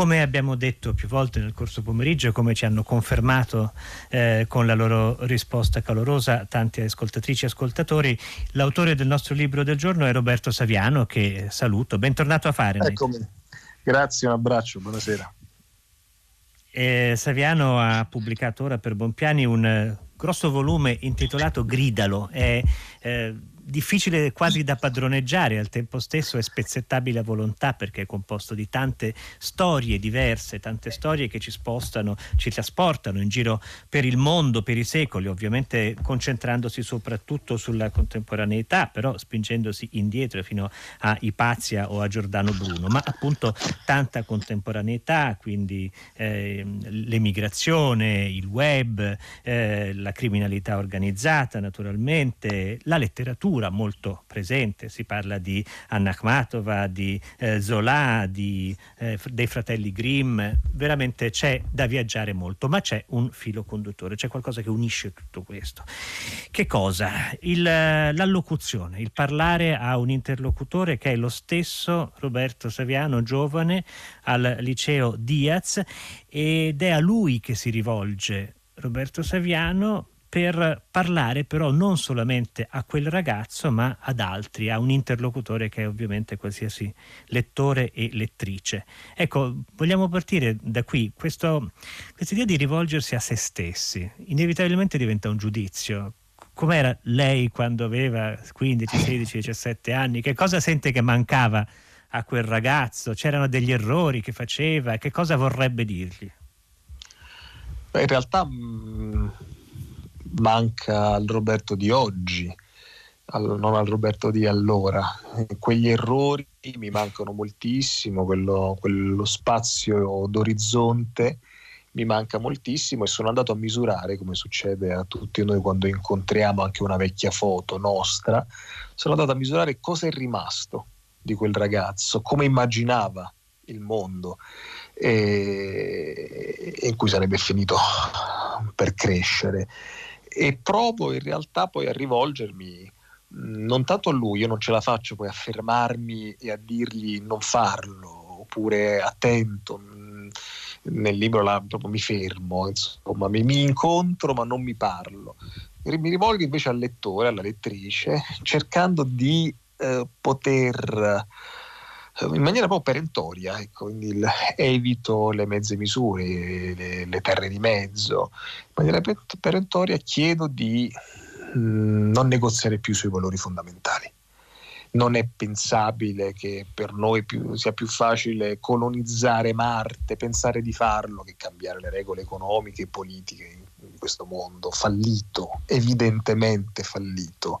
come abbiamo detto più volte nel corso pomeriggio, come ci hanno confermato eh, con la loro risposta calorosa tanti ascoltatrici e ascoltatori, l'autore del nostro libro del giorno è Roberto Saviano, che saluto. Bentornato a fare. Eccomi. Grazie, un abbraccio, buonasera. Eh, Saviano ha pubblicato ora per Bonpiani un grosso volume intitolato Gridalo. È, eh, difficile quasi da padroneggiare, al tempo stesso è spezzettabile a volontà perché è composto di tante storie diverse, tante storie che ci spostano, ci trasportano in giro per il mondo, per i secoli, ovviamente concentrandosi soprattutto sulla contemporaneità, però spingendosi indietro fino a Ipazia o a Giordano Bruno, ma appunto tanta contemporaneità, quindi eh, l'emigrazione, il web, eh, la criminalità organizzata naturalmente, la letteratura cultura molto presente, si parla di Anna Akhmatova, di eh, Zola, di, eh, dei fratelli Grimm, veramente c'è da viaggiare molto, ma c'è un filo conduttore, c'è qualcosa che unisce tutto questo. Che cosa? Il, l'allocuzione, il parlare a un interlocutore che è lo stesso Roberto Saviano, giovane, al liceo Diaz, ed è a lui che si rivolge Roberto Saviano per parlare però non solamente a quel ragazzo ma ad altri, a un interlocutore che è ovviamente qualsiasi lettore e lettrice. Ecco, vogliamo partire da qui, questa idea di rivolgersi a se stessi inevitabilmente diventa un giudizio. Com'era lei quando aveva 15, 16, 17 anni? Che cosa sente che mancava a quel ragazzo? C'erano degli errori che faceva? Che cosa vorrebbe dirgli? Beh, in realtà mh mm, manca al Roberto di oggi, al, non al Roberto di allora. Quegli errori mi mancano moltissimo, quello, quello spazio d'orizzonte mi manca moltissimo e sono andato a misurare, come succede a tutti noi quando incontriamo anche una vecchia foto nostra, sono andato a misurare cosa è rimasto di quel ragazzo, come immaginava il mondo e, in cui sarebbe finito per crescere e provo in realtà poi a rivolgermi non tanto a lui, io non ce la faccio poi a fermarmi e a dirgli non farlo, oppure attento, nel libro là proprio mi fermo, insomma, mi, mi incontro ma non mi parlo. Mi rivolgo invece al lettore, alla lettrice, cercando di eh, poter in maniera proprio perentoria, ecco, il, evito le mezze misure, le, le, terre di mezzo, in maniera perentoria chiedo di mh, mm, non negoziare più sui valori fondamentali. Non è pensabile che per noi più, sia più facile colonizzare Marte, pensare di farlo, che cambiare le regole economiche e politiche questo mondo fallito, evidentemente fallito,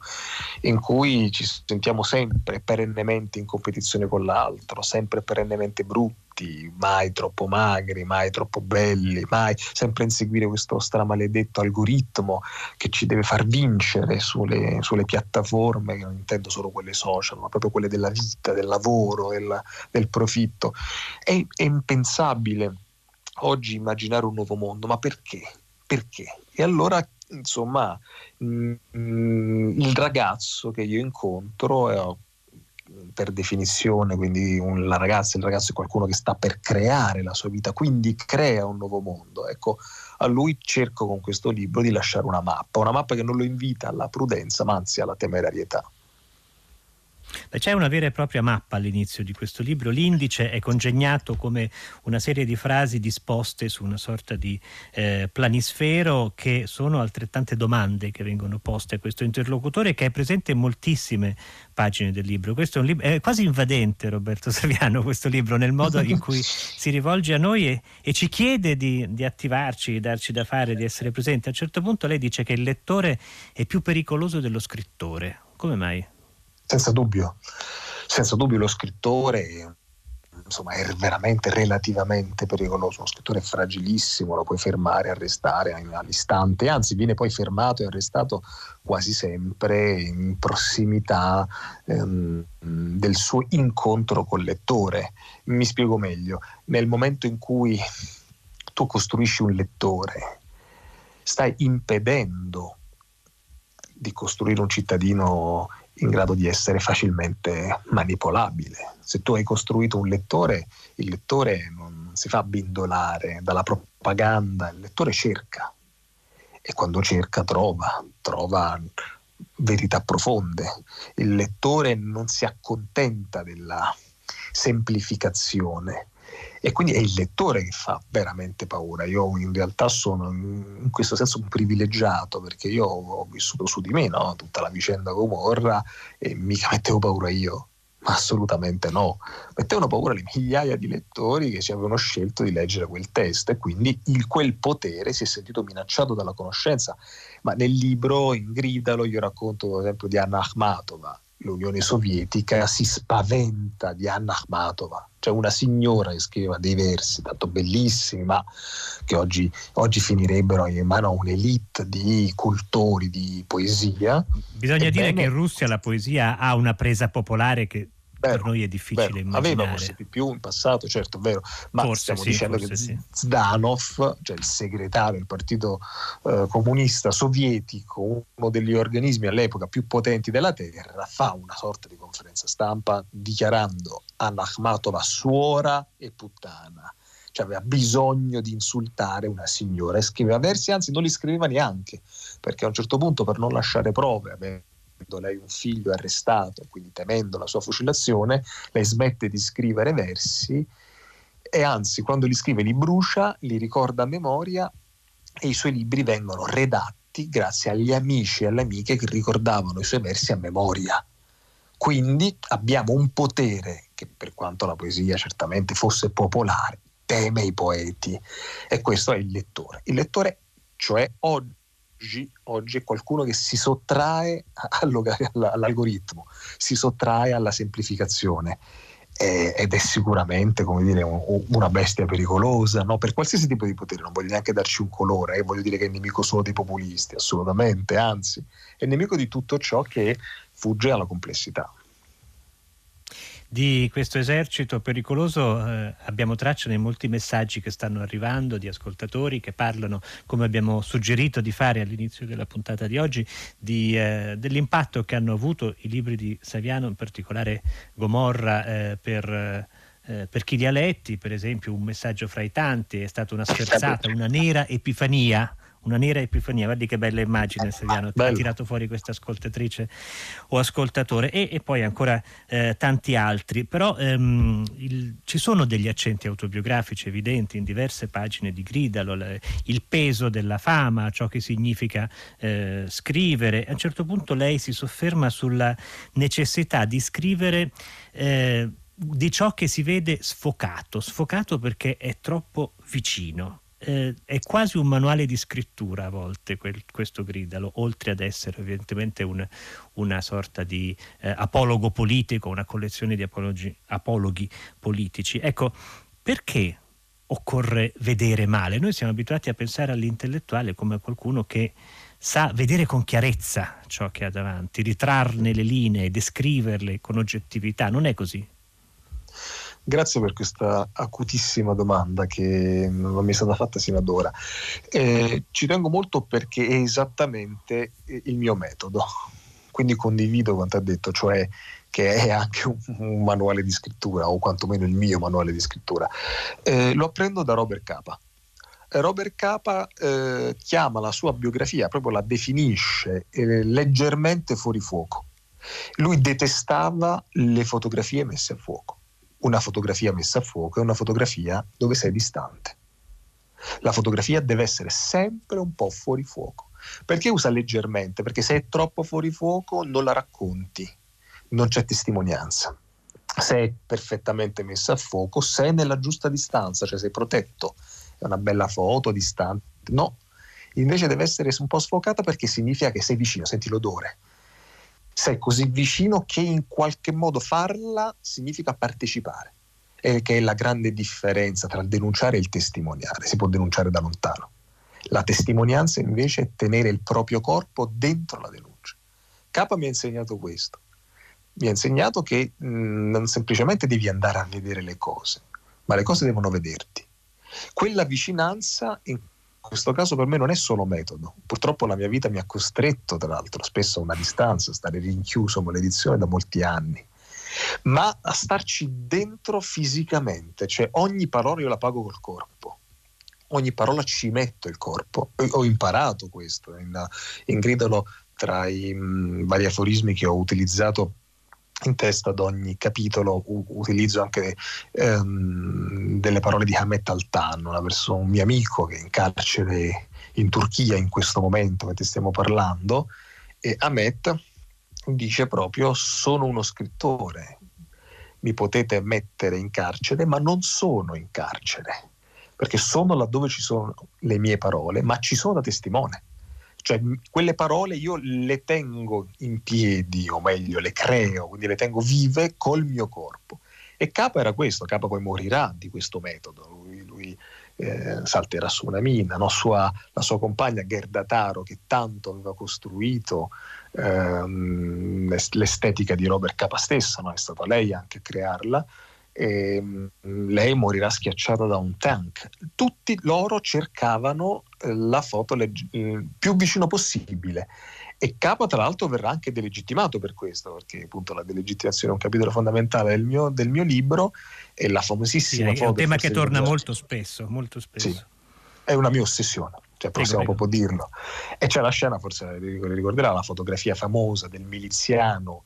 in cui ci sentiamo sempre perennemente in competizione con l'altro, sempre perennemente brutti, mai troppo magri, mai troppo belli, mai sempre inseguire questo stramaledetto algoritmo che ci deve far vincere sulle, sulle piattaforme, che non intendo solo quelle social, ma proprio quelle della vita, del lavoro, del, del profitto. È, è impensabile oggi immaginare un nuovo mondo, ma perché? Perché? E allora, insomma, mh, mm, il ragazzo che io incontro è per definizione, quindi un, la ragazza, il ragazzo è qualcuno che sta per creare la sua vita, quindi crea un nuovo mondo. Ecco, a lui cerco con questo libro di lasciare una mappa, una mappa che non lo invita alla prudenza, ma anzi alla temerarietà. C'è una vera e propria mappa all'inizio di questo libro, l'indice è congegnato come una serie di frasi disposte su una sorta di eh, planisfero che sono altrettante domande che vengono poste a questo interlocutore che è presente in moltissime pagine del libro. Questo è, un libro, è quasi invadente Roberto Saviano questo libro nel modo in cui si rivolge a noi e, e ci chiede di, di attivarci, di darci da fare, di essere presenti. A un certo punto lei dice che il lettore è più pericoloso dello scrittore. Come mai? Senza dubbio, senza dubbio lo scrittore insomma, è veramente relativamente pericoloso. Uno scrittore è fragilissimo, lo puoi fermare, arrestare all'istante, anzi viene poi fermato e arrestato quasi sempre in prossimità ehm, del suo incontro col lettore. Mi spiego meglio, nel momento in cui tu costruisci un lettore, stai impedendo di costruire un cittadino in grado di essere facilmente manipolabile. Se tu hai costruito un lettore, il lettore non, si fa bindolare dalla propaganda, il lettore cerca e quando cerca trova, trova verità profonde. Il lettore non si accontenta della semplificazione e quindi è il lettore che fa veramente paura. Io in realtà sono in questo senso un privilegiato perché io ho vissuto su di me no? tutta la vicenda Gomorra e mica mettevo paura io. Ma assolutamente no, mettevano paura le migliaia di lettori che ci avevano scelto di leggere quel testo e quindi il, quel potere si è sentito minacciato dalla conoscenza. Ma nel libro, in Gridalo, io racconto per esempio di Anna Akhmatova, l'Unione Sovietica si spaventa di Anna Akhmatova, cioè una signora che scriveva dei versi tanto bellissimi, ma che oggi, oggi finirebbero in mano a un'elite di cultori di poesia. Bisogna Ebbene, dire che in Russia la poesia ha una presa popolare che Vero, per noi è difficile vero. immaginare. Aveva forse di più in passato, certo, è vero, ma forse stiamo sì, dicendo che sì. Zdanov, cioè il segretario del Partito eh, Comunista Sovietico, uno degli organismi all'epoca più potenti della Terra, fa una sorta di conferenza stampa dichiarando Anna Akhmatova suora e puttana. Cioè aveva bisogno di insultare una signora e scriveva versi, anzi non li scriveva neanche, perché a un certo punto per non lasciare prove, aveva lei un figlio arrestato, quindi temendo la sua fucilazione, lei smette di scrivere versi e anzi quando li scrive li brucia, li ricorda a memoria e i suoi libri vengono redatti grazie agli amici e alle amiche che ricordavano i suoi versi a memoria. Quindi abbiamo un potere che per quanto la poesia certamente fosse popolare, teme i poeti e questo è il lettore. Il lettore, cioè oggi oggi, oggi è qualcuno che si sottrae all'algoritmo, si sottrae alla semplificazione ed è sicuramente dire, una bestia pericolosa no? per qualsiasi tipo di potere. Non voglio neanche darci un colore, eh? voglio dire che è nemico solo dei populisti, assolutamente, anzi, è nemico di tutto ciò che fugge alla complessità di questo esercito pericoloso eh, abbiamo traccia nei molti messaggi che stanno arrivando di ascoltatori che parlano, come abbiamo suggerito di fare all'inizio della puntata di oggi, di, eh, dell'impatto che hanno avuto i libri di Saviano, in particolare Gomorra, eh, per eh, per chi li ha letti, per esempio un messaggio fra i tanti, è stata una sferzata, una nera epifania una nera epifania, guardi che bella immagine Silviano, ha tirato fuori questa ascoltatrice o ascoltatore. E, e poi ancora eh, tanti altri, però ehm, il, ci sono degli accenti autobiografici evidenti in diverse pagine di Gridalo, le, il peso della fama, ciò che significa eh, scrivere, a un certo punto lei si sofferma sulla necessità di scrivere eh, di ciò che si vede sfocato, sfocato perché è troppo vicino eh, è quasi un manuale di scrittura a volte quel, questo Gridalo, oltre ad essere evidentemente un, una sorta di eh, apologo politico, una collezione di apologi, apologhi politici. Ecco, perché occorre vedere male? Noi siamo abituati a pensare all'intellettuale come a qualcuno che sa vedere con chiarezza ciò che ha davanti, ritrarne le linee, descriverle con oggettività. Non è così? Grazie per questa acutissima domanda che non mi è stata fatta sino ad ora. Eh, ci tengo molto perché è esattamente il mio metodo, quindi condivido quanto ha detto, cioè che è anche un, un, manuale di scrittura, o quantomeno il mio manuale di scrittura. Eh, lo apprendo da Robert Capa. Robert Capa eh, chiama la sua biografia, proprio la definisce eh, leggermente fuori fuoco. Lui detestava le fotografie messe a fuoco una fotografia messa a fuoco è una fotografia dove sei distante. La fotografia deve essere sempre un po' fuori fuoco. Perché usa leggermente? Perché se è troppo fuori fuoco non la racconti, non c'è testimonianza. Se è perfettamente messa a fuoco, sei nella giusta distanza, cioè sei protetto. È una bella foto distante. No, invece deve essere un po' sfocata perché significa che sei vicino, senti l'odore sei così vicino che in qualche modo farla significa partecipare, e che è la grande differenza tra il denunciare e il testimoniare, si può denunciare da lontano. La testimonianza invece è tenere il proprio corpo dentro la denuncia. Capa mi ha insegnato questo, mi ha insegnato che mh, mm, non semplicemente devi andare a vedere le cose, ma le cose devono vederti. Quella vicinanza in questo caso per me non è solo metodo. Purtroppo la mia vita mi ha costretto, tra l'altro, spesso a una distanza, a stare rinchiuso con l'edizione da molti anni. ma a starci dentro fisicamente, cioè ogni parola io la pago col corpo ogni parola ci metto il corpo. Ho imparato questo in, in Gridalo tra i mh, vari aforismi che ho utilizzato in testa ad ogni capitolo u- utilizzo anche ehm, delle parole di Hamet Altan, una persona, un mio amico che è in carcere in Turchia in questo momento mentre stiamo parlando e Hamet dice proprio sono uno scrittore, mi potete mettere in carcere ma non sono in carcere perché sono laddove ci sono le mie parole ma ci sono da testimone cioè quelle parole io le tengo in piedi, o meglio, le creo, quindi le tengo vive col mio corpo. E Capa era questo, Capa poi morirà di questo metodo, lui, lui eh, salterà su una mina, no? sua, la sua compagna Gerda Taro che tanto aveva costruito ehm, l'estetica di Robert Capa stesso, no? è stata lei anche a crearla, lei morirà schiacciata da un tank. Tutti loro cercavano eh, la foto leg- eh, più vicino possibile. E Capa, tra l'altro, verrà anche delegittimato per questo, perché appunto la delegittimazione è un capitolo fondamentale del mio, del mio libro e la famosissima sì, foto. È un tema che torna molto spesso, molto spesso. Sì, è una mia ossessione, cioè possiamo prego, proprio dirlo. E c'è la scena, forse ricorderà, la fotografia famosa del miliziano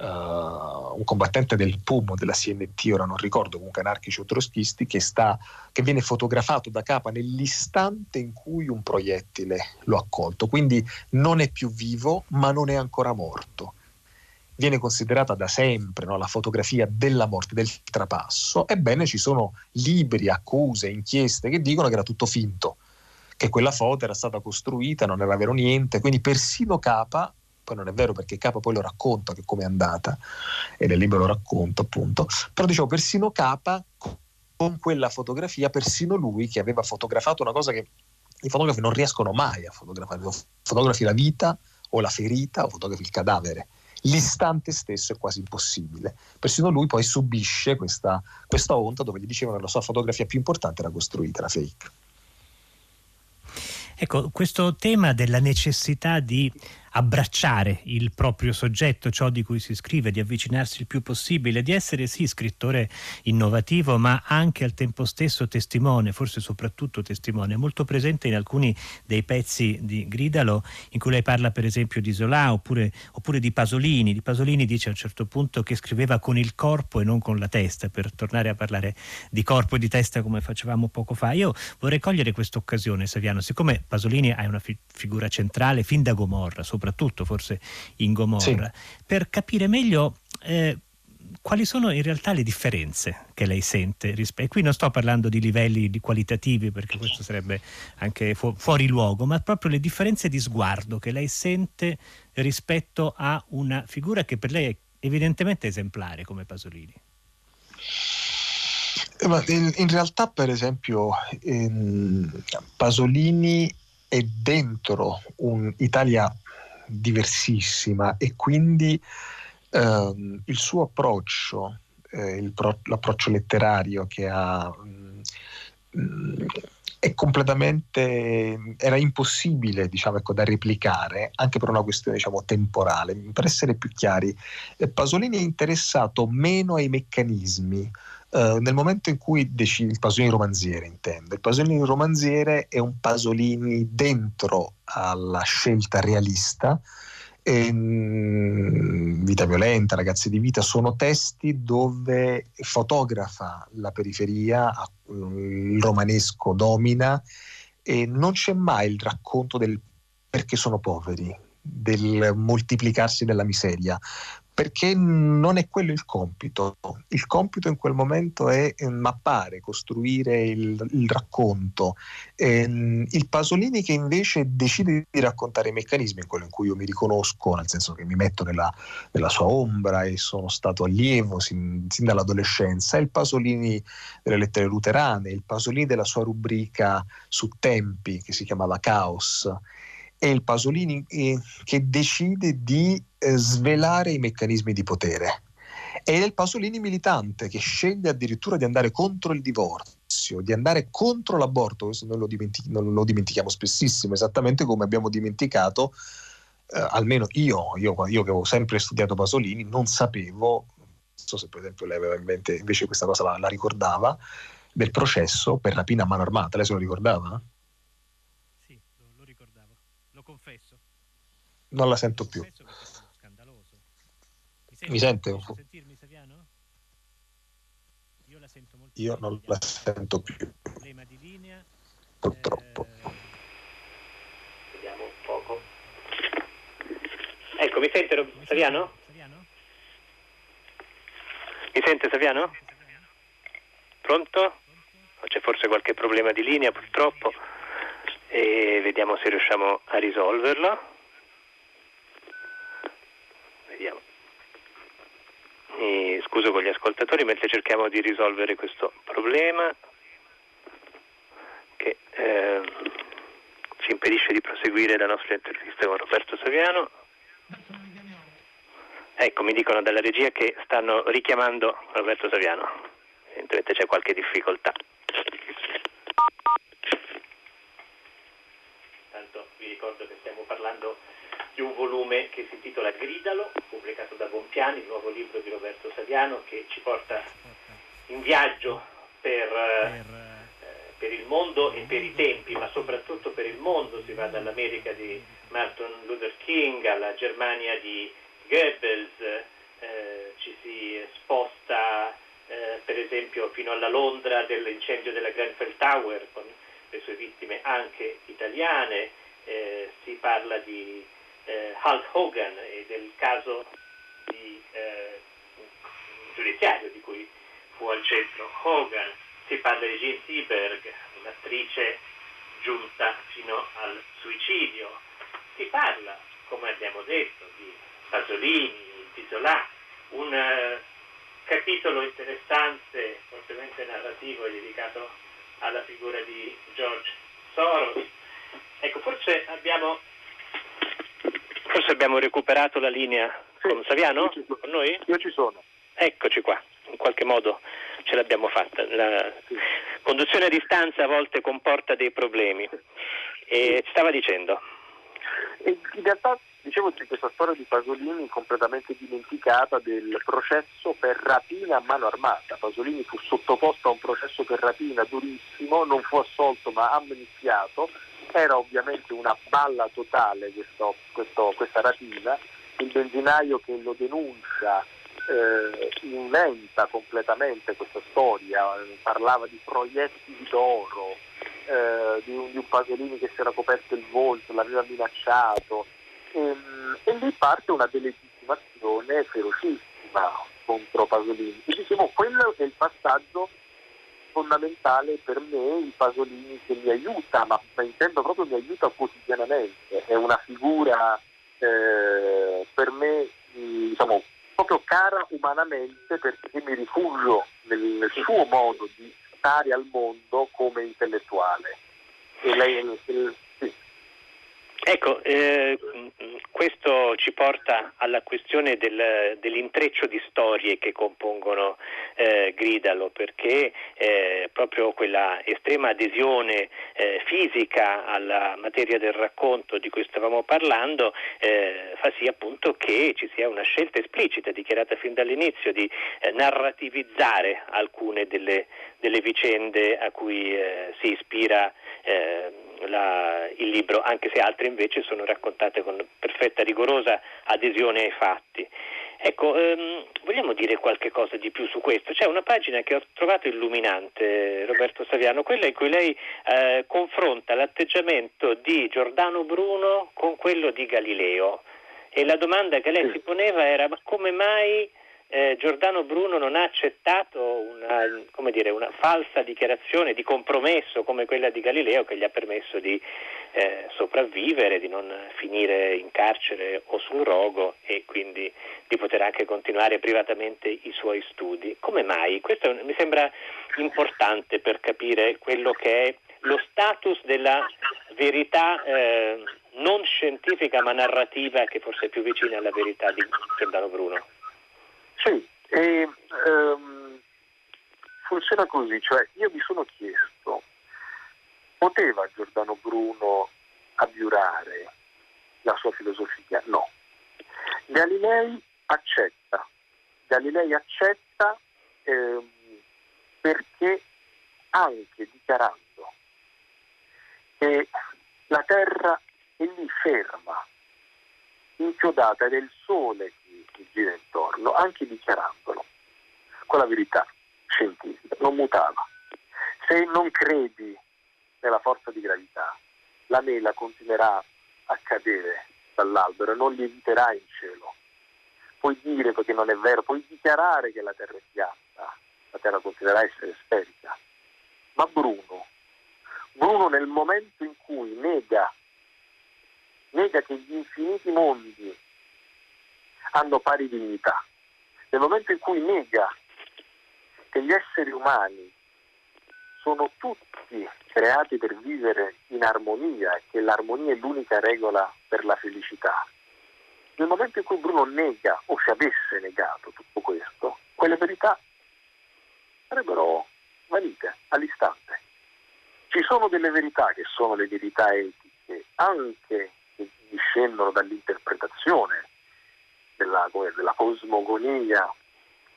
uh, un combattente del PUM della CNT, ora non ricordo, comunque anarchici o troschisti, che, che viene fotografato da capa nell'istante in cui un proiettile lo ha colto. Quindi non è più vivo, ma non è ancora morto. Viene considerata da sempre no, la fotografia della morte, del trapasso, ebbene ci sono libri, accuse, inchieste che dicono che era tutto finto, che quella foto era stata costruita, non era vero niente, quindi persino Capa poi non è vero perché Capa poi lo racconta che come è andata e nel libro lo racconto appunto, però dicevo persino Capa con quella fotografia, persino lui che aveva fotografato una cosa che i fotografi non riescono mai a fotografare, fotografi la vita o la ferita o fotografi il cadavere. L'istante stesso è quasi impossibile. Persino lui poi subisce questa, questa onda dove gli dicevano che la sua fotografia più importante era costruita, la fake. Ecco, questo tema della necessità di abbracciare il proprio soggetto, ciò di cui si scrive, di avvicinarsi il più possibile, di essere sì scrittore innovativo, ma anche al tempo stesso testimone, forse soprattutto testimone, molto presente in alcuni dei pezzi di Gridalo, in cui lei parla per esempio di Zola oppure, oppure di Pasolini. Di Pasolini dice a un certo punto che scriveva con il corpo e non con la testa, per tornare a parlare di corpo e di testa come facevamo poco fa. Io vorrei cogliere questa occasione, Saviano, siccome Pasolini è una fi- figura centrale fin da Gomorra, soprattutto forse in Gomorra, sì. per capire meglio eh, quali sono in realtà le differenze che lei sente rispetto. Qui non sto parlando di livelli di qualitativi perché questo sarebbe anche fu- fuori luogo, ma proprio le differenze di sguardo che lei sente rispetto a una figura che per lei è evidentemente esemplare come Pasolini. Eh, in, in realtà, per esempio, ehm, Pasolini è dentro un'Italia diversissima e quindi ehm, il suo approccio, eh, pro- l'approccio letterario che ha mh, mm, è completamente era impossibile diciamo, ecco, da replicare anche per una questione diciamo, temporale. Per essere più chiari eh, Pasolini è interessato meno ai meccanismi Uh, nel momento in cui decide il Pasolini romanziere, intendo, il Pasolini romanziere è un Pasolini dentro alla scelta realista. E, mh, vita violenta, ragazzi di vita sono testi dove fotografa la periferia, il romanesco domina e non c'è mai il racconto del perché sono poveri, del moltiplicarsi della miseria, perché non è quello il compito. Il compito in quel momento è eh, mappare, costruire il, il racconto. Ehm, il Pasolini che invece decide di raccontare i meccanismi, quello in cui io mi riconosco, nel senso che mi metto nella, nella sua ombra e sono stato allievo sin, sin, dall'adolescenza, è il Pasolini delle lettere luterane, il Pasolini della sua rubrica su tempi che si chiamava Caos è il Pasolini eh, che decide di eh, svelare i meccanismi di potere. È il Pasolini militante che sceglie addirittura di andare contro il divorzio, di andare contro l'aborto, questo noi lo, non lo dimentichiamo spessissimo, esattamente come abbiamo dimenticato, eh, almeno io, io, io che avevo sempre studiato Pasolini, non sapevo so se per esempio lei aveva in mente invece questa cosa la, la ricordava, del processo per rapina a mano armata. Lei se lo ricordava? Sì, lo, lo ricordavo, lo confesso. Non la sento più. Scandaloso. Mi, sente? Mi sente un po'? sentirmi Saviano? Io la sento molto Io non la sento più. Problema di linea. Purtroppo. Eh... Vediamo un poco. Ecco, mi sente Saviano? Saviano? Mi sente Saviano? Pronto? C'è forse qualche problema di linea purtroppo e vediamo se riusciamo a risolverlo. Vediamo. E scuso con gli ascoltatori mentre cerchiamo di risolvere questo problema che eh, ci impedisce di proseguire la nostra intervista con Roberto Saviano. Ecco, mi dicono dalla regia che stanno richiamando Roberto Saviano evidentemente c'è qualche difficoltà. Tanto vi ricordo che stiamo parlando di un volume che si intitola Gridalo, pubblicato da Bompiani, il nuovo libro di Roberto Saviano che ci porta in viaggio per, eh, per il mondo e per i tempi, ma soprattutto per il mondo. Si va dall'America di Martin Luther King alla Germania di Goebbels, eh, ci si sposta eh, per esempio fino alla Londra dell'incendio della Grenfell Tower con le sue vittime anche italiane, eh, si parla di eh, Hulk Hogan e del caso di, eh, giudiziario di cui fu al centro Hogan, si parla di Jean Seberg, un'attrice giunta fino al suicidio, si parla, come abbiamo detto, di Pasolini, di Zola, un capitolo interessante, fortemente narrativo, è dedicato alla figura di George Soros. Ecco, forse abbiamo, forse abbiamo recuperato la linea sì, con Saviano? Con noi? Io ci sono. Eccoci qua, in qualche modo ce l'abbiamo fatta. La conduzione a distanza a volte comporta dei problemi. E stava dicendo? In realtà Dicevo c'è questa storia di Pasolini completamente dimenticata del processo per rapina a mano armata. Pasolini fu sottoposto a un processo per rapina durissimo, non fu assolto ma amnistiato. Era ovviamente una balla totale questo, questo, questa rapina. Il benzinaio che lo denuncia eh, inventa completamente questa storia, parlava di proiettili d'oro, eh, di, un, di un Pasolini che si era coperto il volto, l'aveva minacciato e, ehm, e lì parte una delegittimazione ferocissima contro Pasolini. E dicevo, quello è il passaggio fondamentale per me, il Pasolini che mi aiuta, ma, ma intendo proprio mi aiuta quotidianamente, è una figura eh, per me diciamo, proprio cara umanamente perché mi rifugio nel, nel suo modo di stare al mondo come intellettuale. E lei, Ecco, eh, questo ci porta alla questione del, dell'intreccio di storie che compongono eh, Gridalo, perché eh, proprio quella estrema adesione eh, fisica alla materia del racconto di cui stavamo parlando eh, fa sì appunto che ci sia una scelta esplicita, dichiarata fin dall'inizio, di eh, narrativizzare alcune delle, delle, vicende a cui si ispira la, il libro, anche se altre invece sono raccontate con perfetta rigorosa adesione ai fatti. Ecco, ehm, vogliamo dire qualche cosa di più su questo? C'è una pagina che ho trovato illuminante, Roberto Saviano, quella in cui lei eh, confronta l'atteggiamento di Giordano Bruno con quello di Galileo. E la domanda che lei si poneva era ma come mai eh, Giordano Bruno non ha accettato una, dire, una, falsa dichiarazione di compromesso come quella di Galileo che gli ha permesso di eh, sopravvivere, di non finire in carcere o sul rogo e quindi di poter anche continuare privatamente i suoi studi. Come mai? Questo mi sembra importante per capire quello che è lo status della verità eh, non scientifica ma narrativa che forse è più vicina alla verità di Giordano Bruno. Sì, e, um, funziona così, cioè io mi sono chiesto, poteva Giordano Bruno abiurare la sua filosofia? No. Galilei accetta Galilei accetta eh, perché anche dichiarando che la Terra è lì ferma, inchiodata ed è il Sole che gira intorno, anche dichiarandolo, con la verità scientifica, non mutava. Se non credi nella forza di gravità, la mela continuerà a cadere dall'albero e non lieviterà in cielo. Puoi dire perché non è vero, puoi dichiarare che la terra è piatta, la terra continuerà a essere sferica. Ma Bruno, Bruno nel momento in cui nega, nega che gli infiniti mondi hanno pari dignità, nel momento in cui nega che gli esseri umani sono tutti creati per vivere in armonia e che l'armonia è l'unica regola per la felicità. Nel momento in cui Bruno nega o se avesse negato tutto questo, quelle verità sarebbero valide all'istante. Ci sono delle verità che sono le verità etiche, anche che discendono dall'interpretazione della, della cosmogonia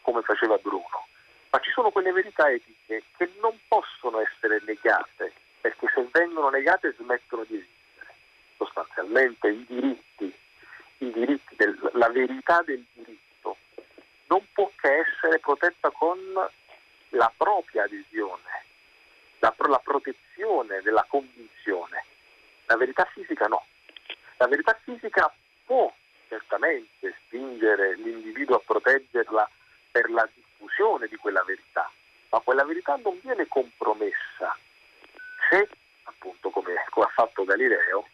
come faceva Bruno ma ci sono quelle verità etiche che non possono essere negate, perché se vengono negate smettono di esistere. Sostanzialmente i diritti, i diritti del, la verità del diritto non può che essere protetta con la propria adesione, la, la protezione della convinzione. La verità fisica no. La verità fisica può certamente spingere l'individuo a proteggerla per la diffusione di quella verità, ma quella verità non viene compromessa se, appunto come, ha fatto Galileo,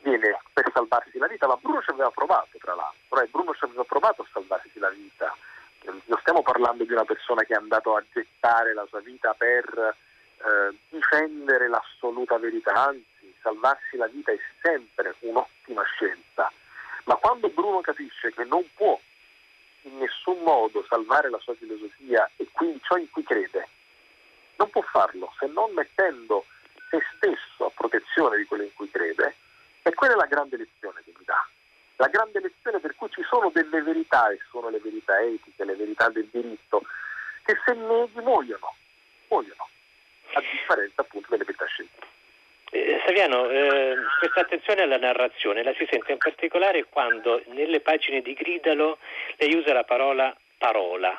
viene per salvarsi la vita, ma Bruno ci aveva provato tra l'altro, eh? Bruno ci aveva provato a salvarsi la vita, non stiamo parlando di una persona che è andato a gettare la sua vita per eh, difendere l'assoluta verità, anzi salvarsi la vita è sempre un'ottima scelta, ma quando Bruno capisce che non può in nessun modo salvare la sua filosofia e quindi ciò in cui crede, non può farlo se non mettendo se stesso a protezione di quello in cui crede e quella è la grande lezione che mi dà. La grande lezione per cui ci sono delle verità e sono le verità etiche, le verità del diritto, che se neghi muoiono, muoiono, a differenza appunto delle verità scientifiche. Eh, Saviano, eh, questa attenzione alla narrazione la si sente in particolare quando nelle pagine di Gridalo lei usa la parola parola,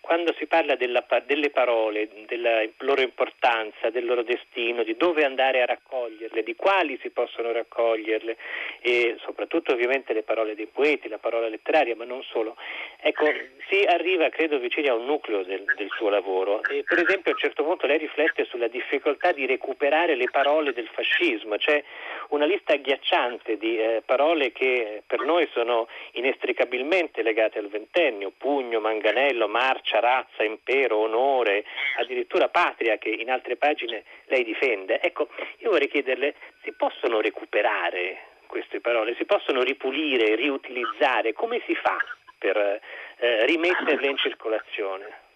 quando si parla della, delle parole, della loro importanza, del loro destino, di dove andare a raccoglierle, di quali si possono raccoglierle e soprattutto ovviamente le parole dei poeti, la parola letteraria, ma non solo, ecco, si arriva credo vicino a un nucleo del, del suo lavoro. E, per esempio a un certo punto lei riflette sulla difficoltà di recuperare le parole del fascismo, c'è una lista agghiacciante di eh, parole che per noi sono inestricabilmente legate al ventennio, pugno, manganello, marcia, razza, impero, onore, addirittura patria che in altre pagine lei difende. Ecco, io vorrei chiederle, si possono recuperare queste parole, si possono ripulire, riutilizzare, come si fa per eh, rimetterle in circolazione?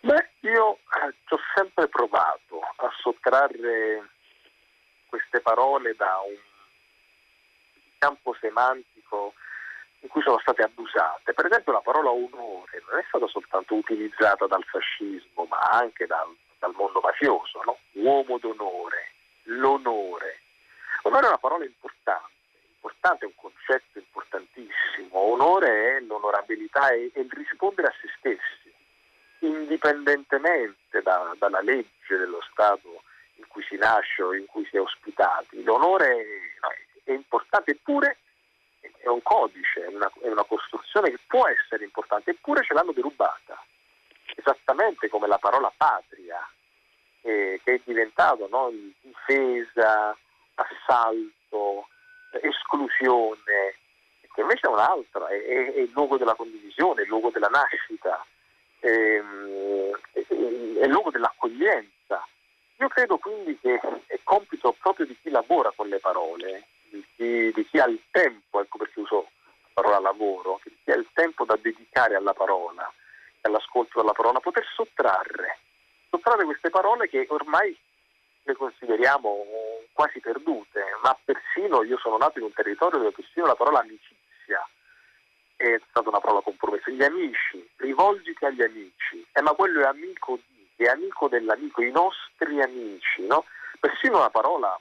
Beh, io eh, ci ho sempre provato a sottrarre queste parole da un campo semantico in cui sono state abusate. Per esempio la parola onore non è stata soltanto utilizzata dal fascismo, ma anche dal, dal mondo mafioso, no? uomo d'onore, l'onore. Onore è una parola importante, importante è un concetto importantissimo. Onore è l'onorabilità e, il rispondere a se stessi, indipendentemente da, dalla legge dello Stato in cui si nasce o in cui si è ospitati. L'onore è, è importante, eppure è un codice, è una, è una costruzione che può essere importante, eppure ce l'hanno derubata, esattamente come la parola patria, eh, che è diventato no, difesa, assalto, esclusione, che invece è un'altra, è, è, il luogo della condivisione, è il luogo della nascita, è, è, è il luogo dell'accoglienza. Io credo quindi che è compito proprio di chi lavora con le parole di chi, di chi ha il tempo, ecco perché uso la parola lavoro, di chi ha il tempo da dedicare alla parola all'ascolto della parola, poter sottrarre, sottrarre queste parole che ormai le consideriamo quasi perdute, ma persino io sono nato in un territorio dove persino la parola amicizia è stata una parola compromessa. Gli amici, rivolgiti agli amici, eh, ma quello è amico di, è amico dell'amico, i nostri amici, no? Persino una parola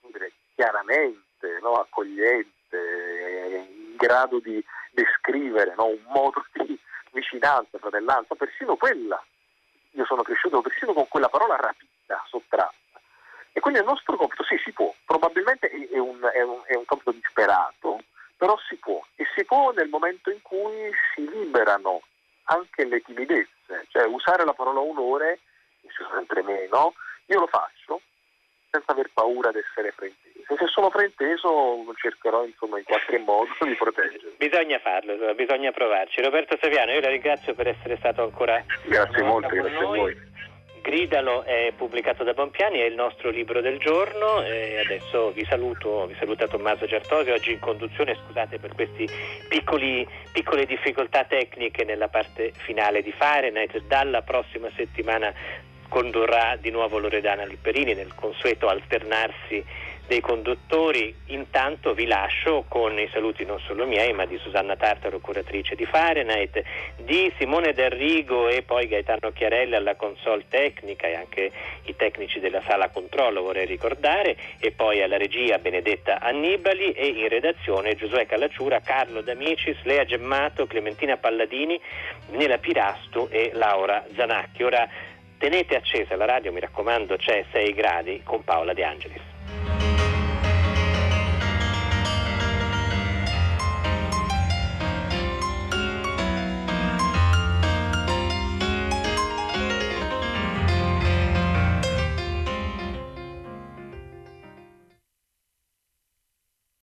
dire, chiaramente no? accogliente, in grado di descrivere no? un modo di vicinanza, fratellanza, persino quella. Io sono cresciuto persino con quella parola rapida, sottratta. E quindi il nostro compito, sì, si può, probabilmente è un, è un, è un compito disperato, però si può. E si può nel momento in cui si liberano anche le timidezze, cioè usare la parola onore, sempre meno, io lo faccio senza aver paura di essere frainteso. Se sono frainteso cercherò insomma in qualche modo di proteggere. Bisogna farlo, bisogna provarci. Roberto Saviano, io la ringrazio per essere stato ancora Grazie molto, grazie noi. a voi. Gridalo è pubblicato da Bompiani, è il nostro libro del giorno e adesso vi saluto, vi saluta Tommaso Certosi, oggi in conduzione, scusate per queste piccole difficoltà tecniche nella parte finale di Fahrenheit, dalla prossima settimana condurrà di nuovo Loredana Lipperini nel consueto alternarsi dei conduttori. Intanto vi lascio con i saluti non solo miei, ma di Susanna Tartaro, curatrice di Fahrenheit, di Simone D'Arrigo e poi Gaetano Chiarelli alla console tecnica e anche i tecnici della sala controllo vorrei ricordare, e poi alla regia Benedetta Annibali e in redazione Giosuè Calacciura, Carlo D'Amicis, Lea Gemmato, Clementina Palladini, Nela Pirastu e Laura Zanacchi. Ora tenete accesa la radio, mi raccomando, c'è 6 gradi con Paola De Angelis.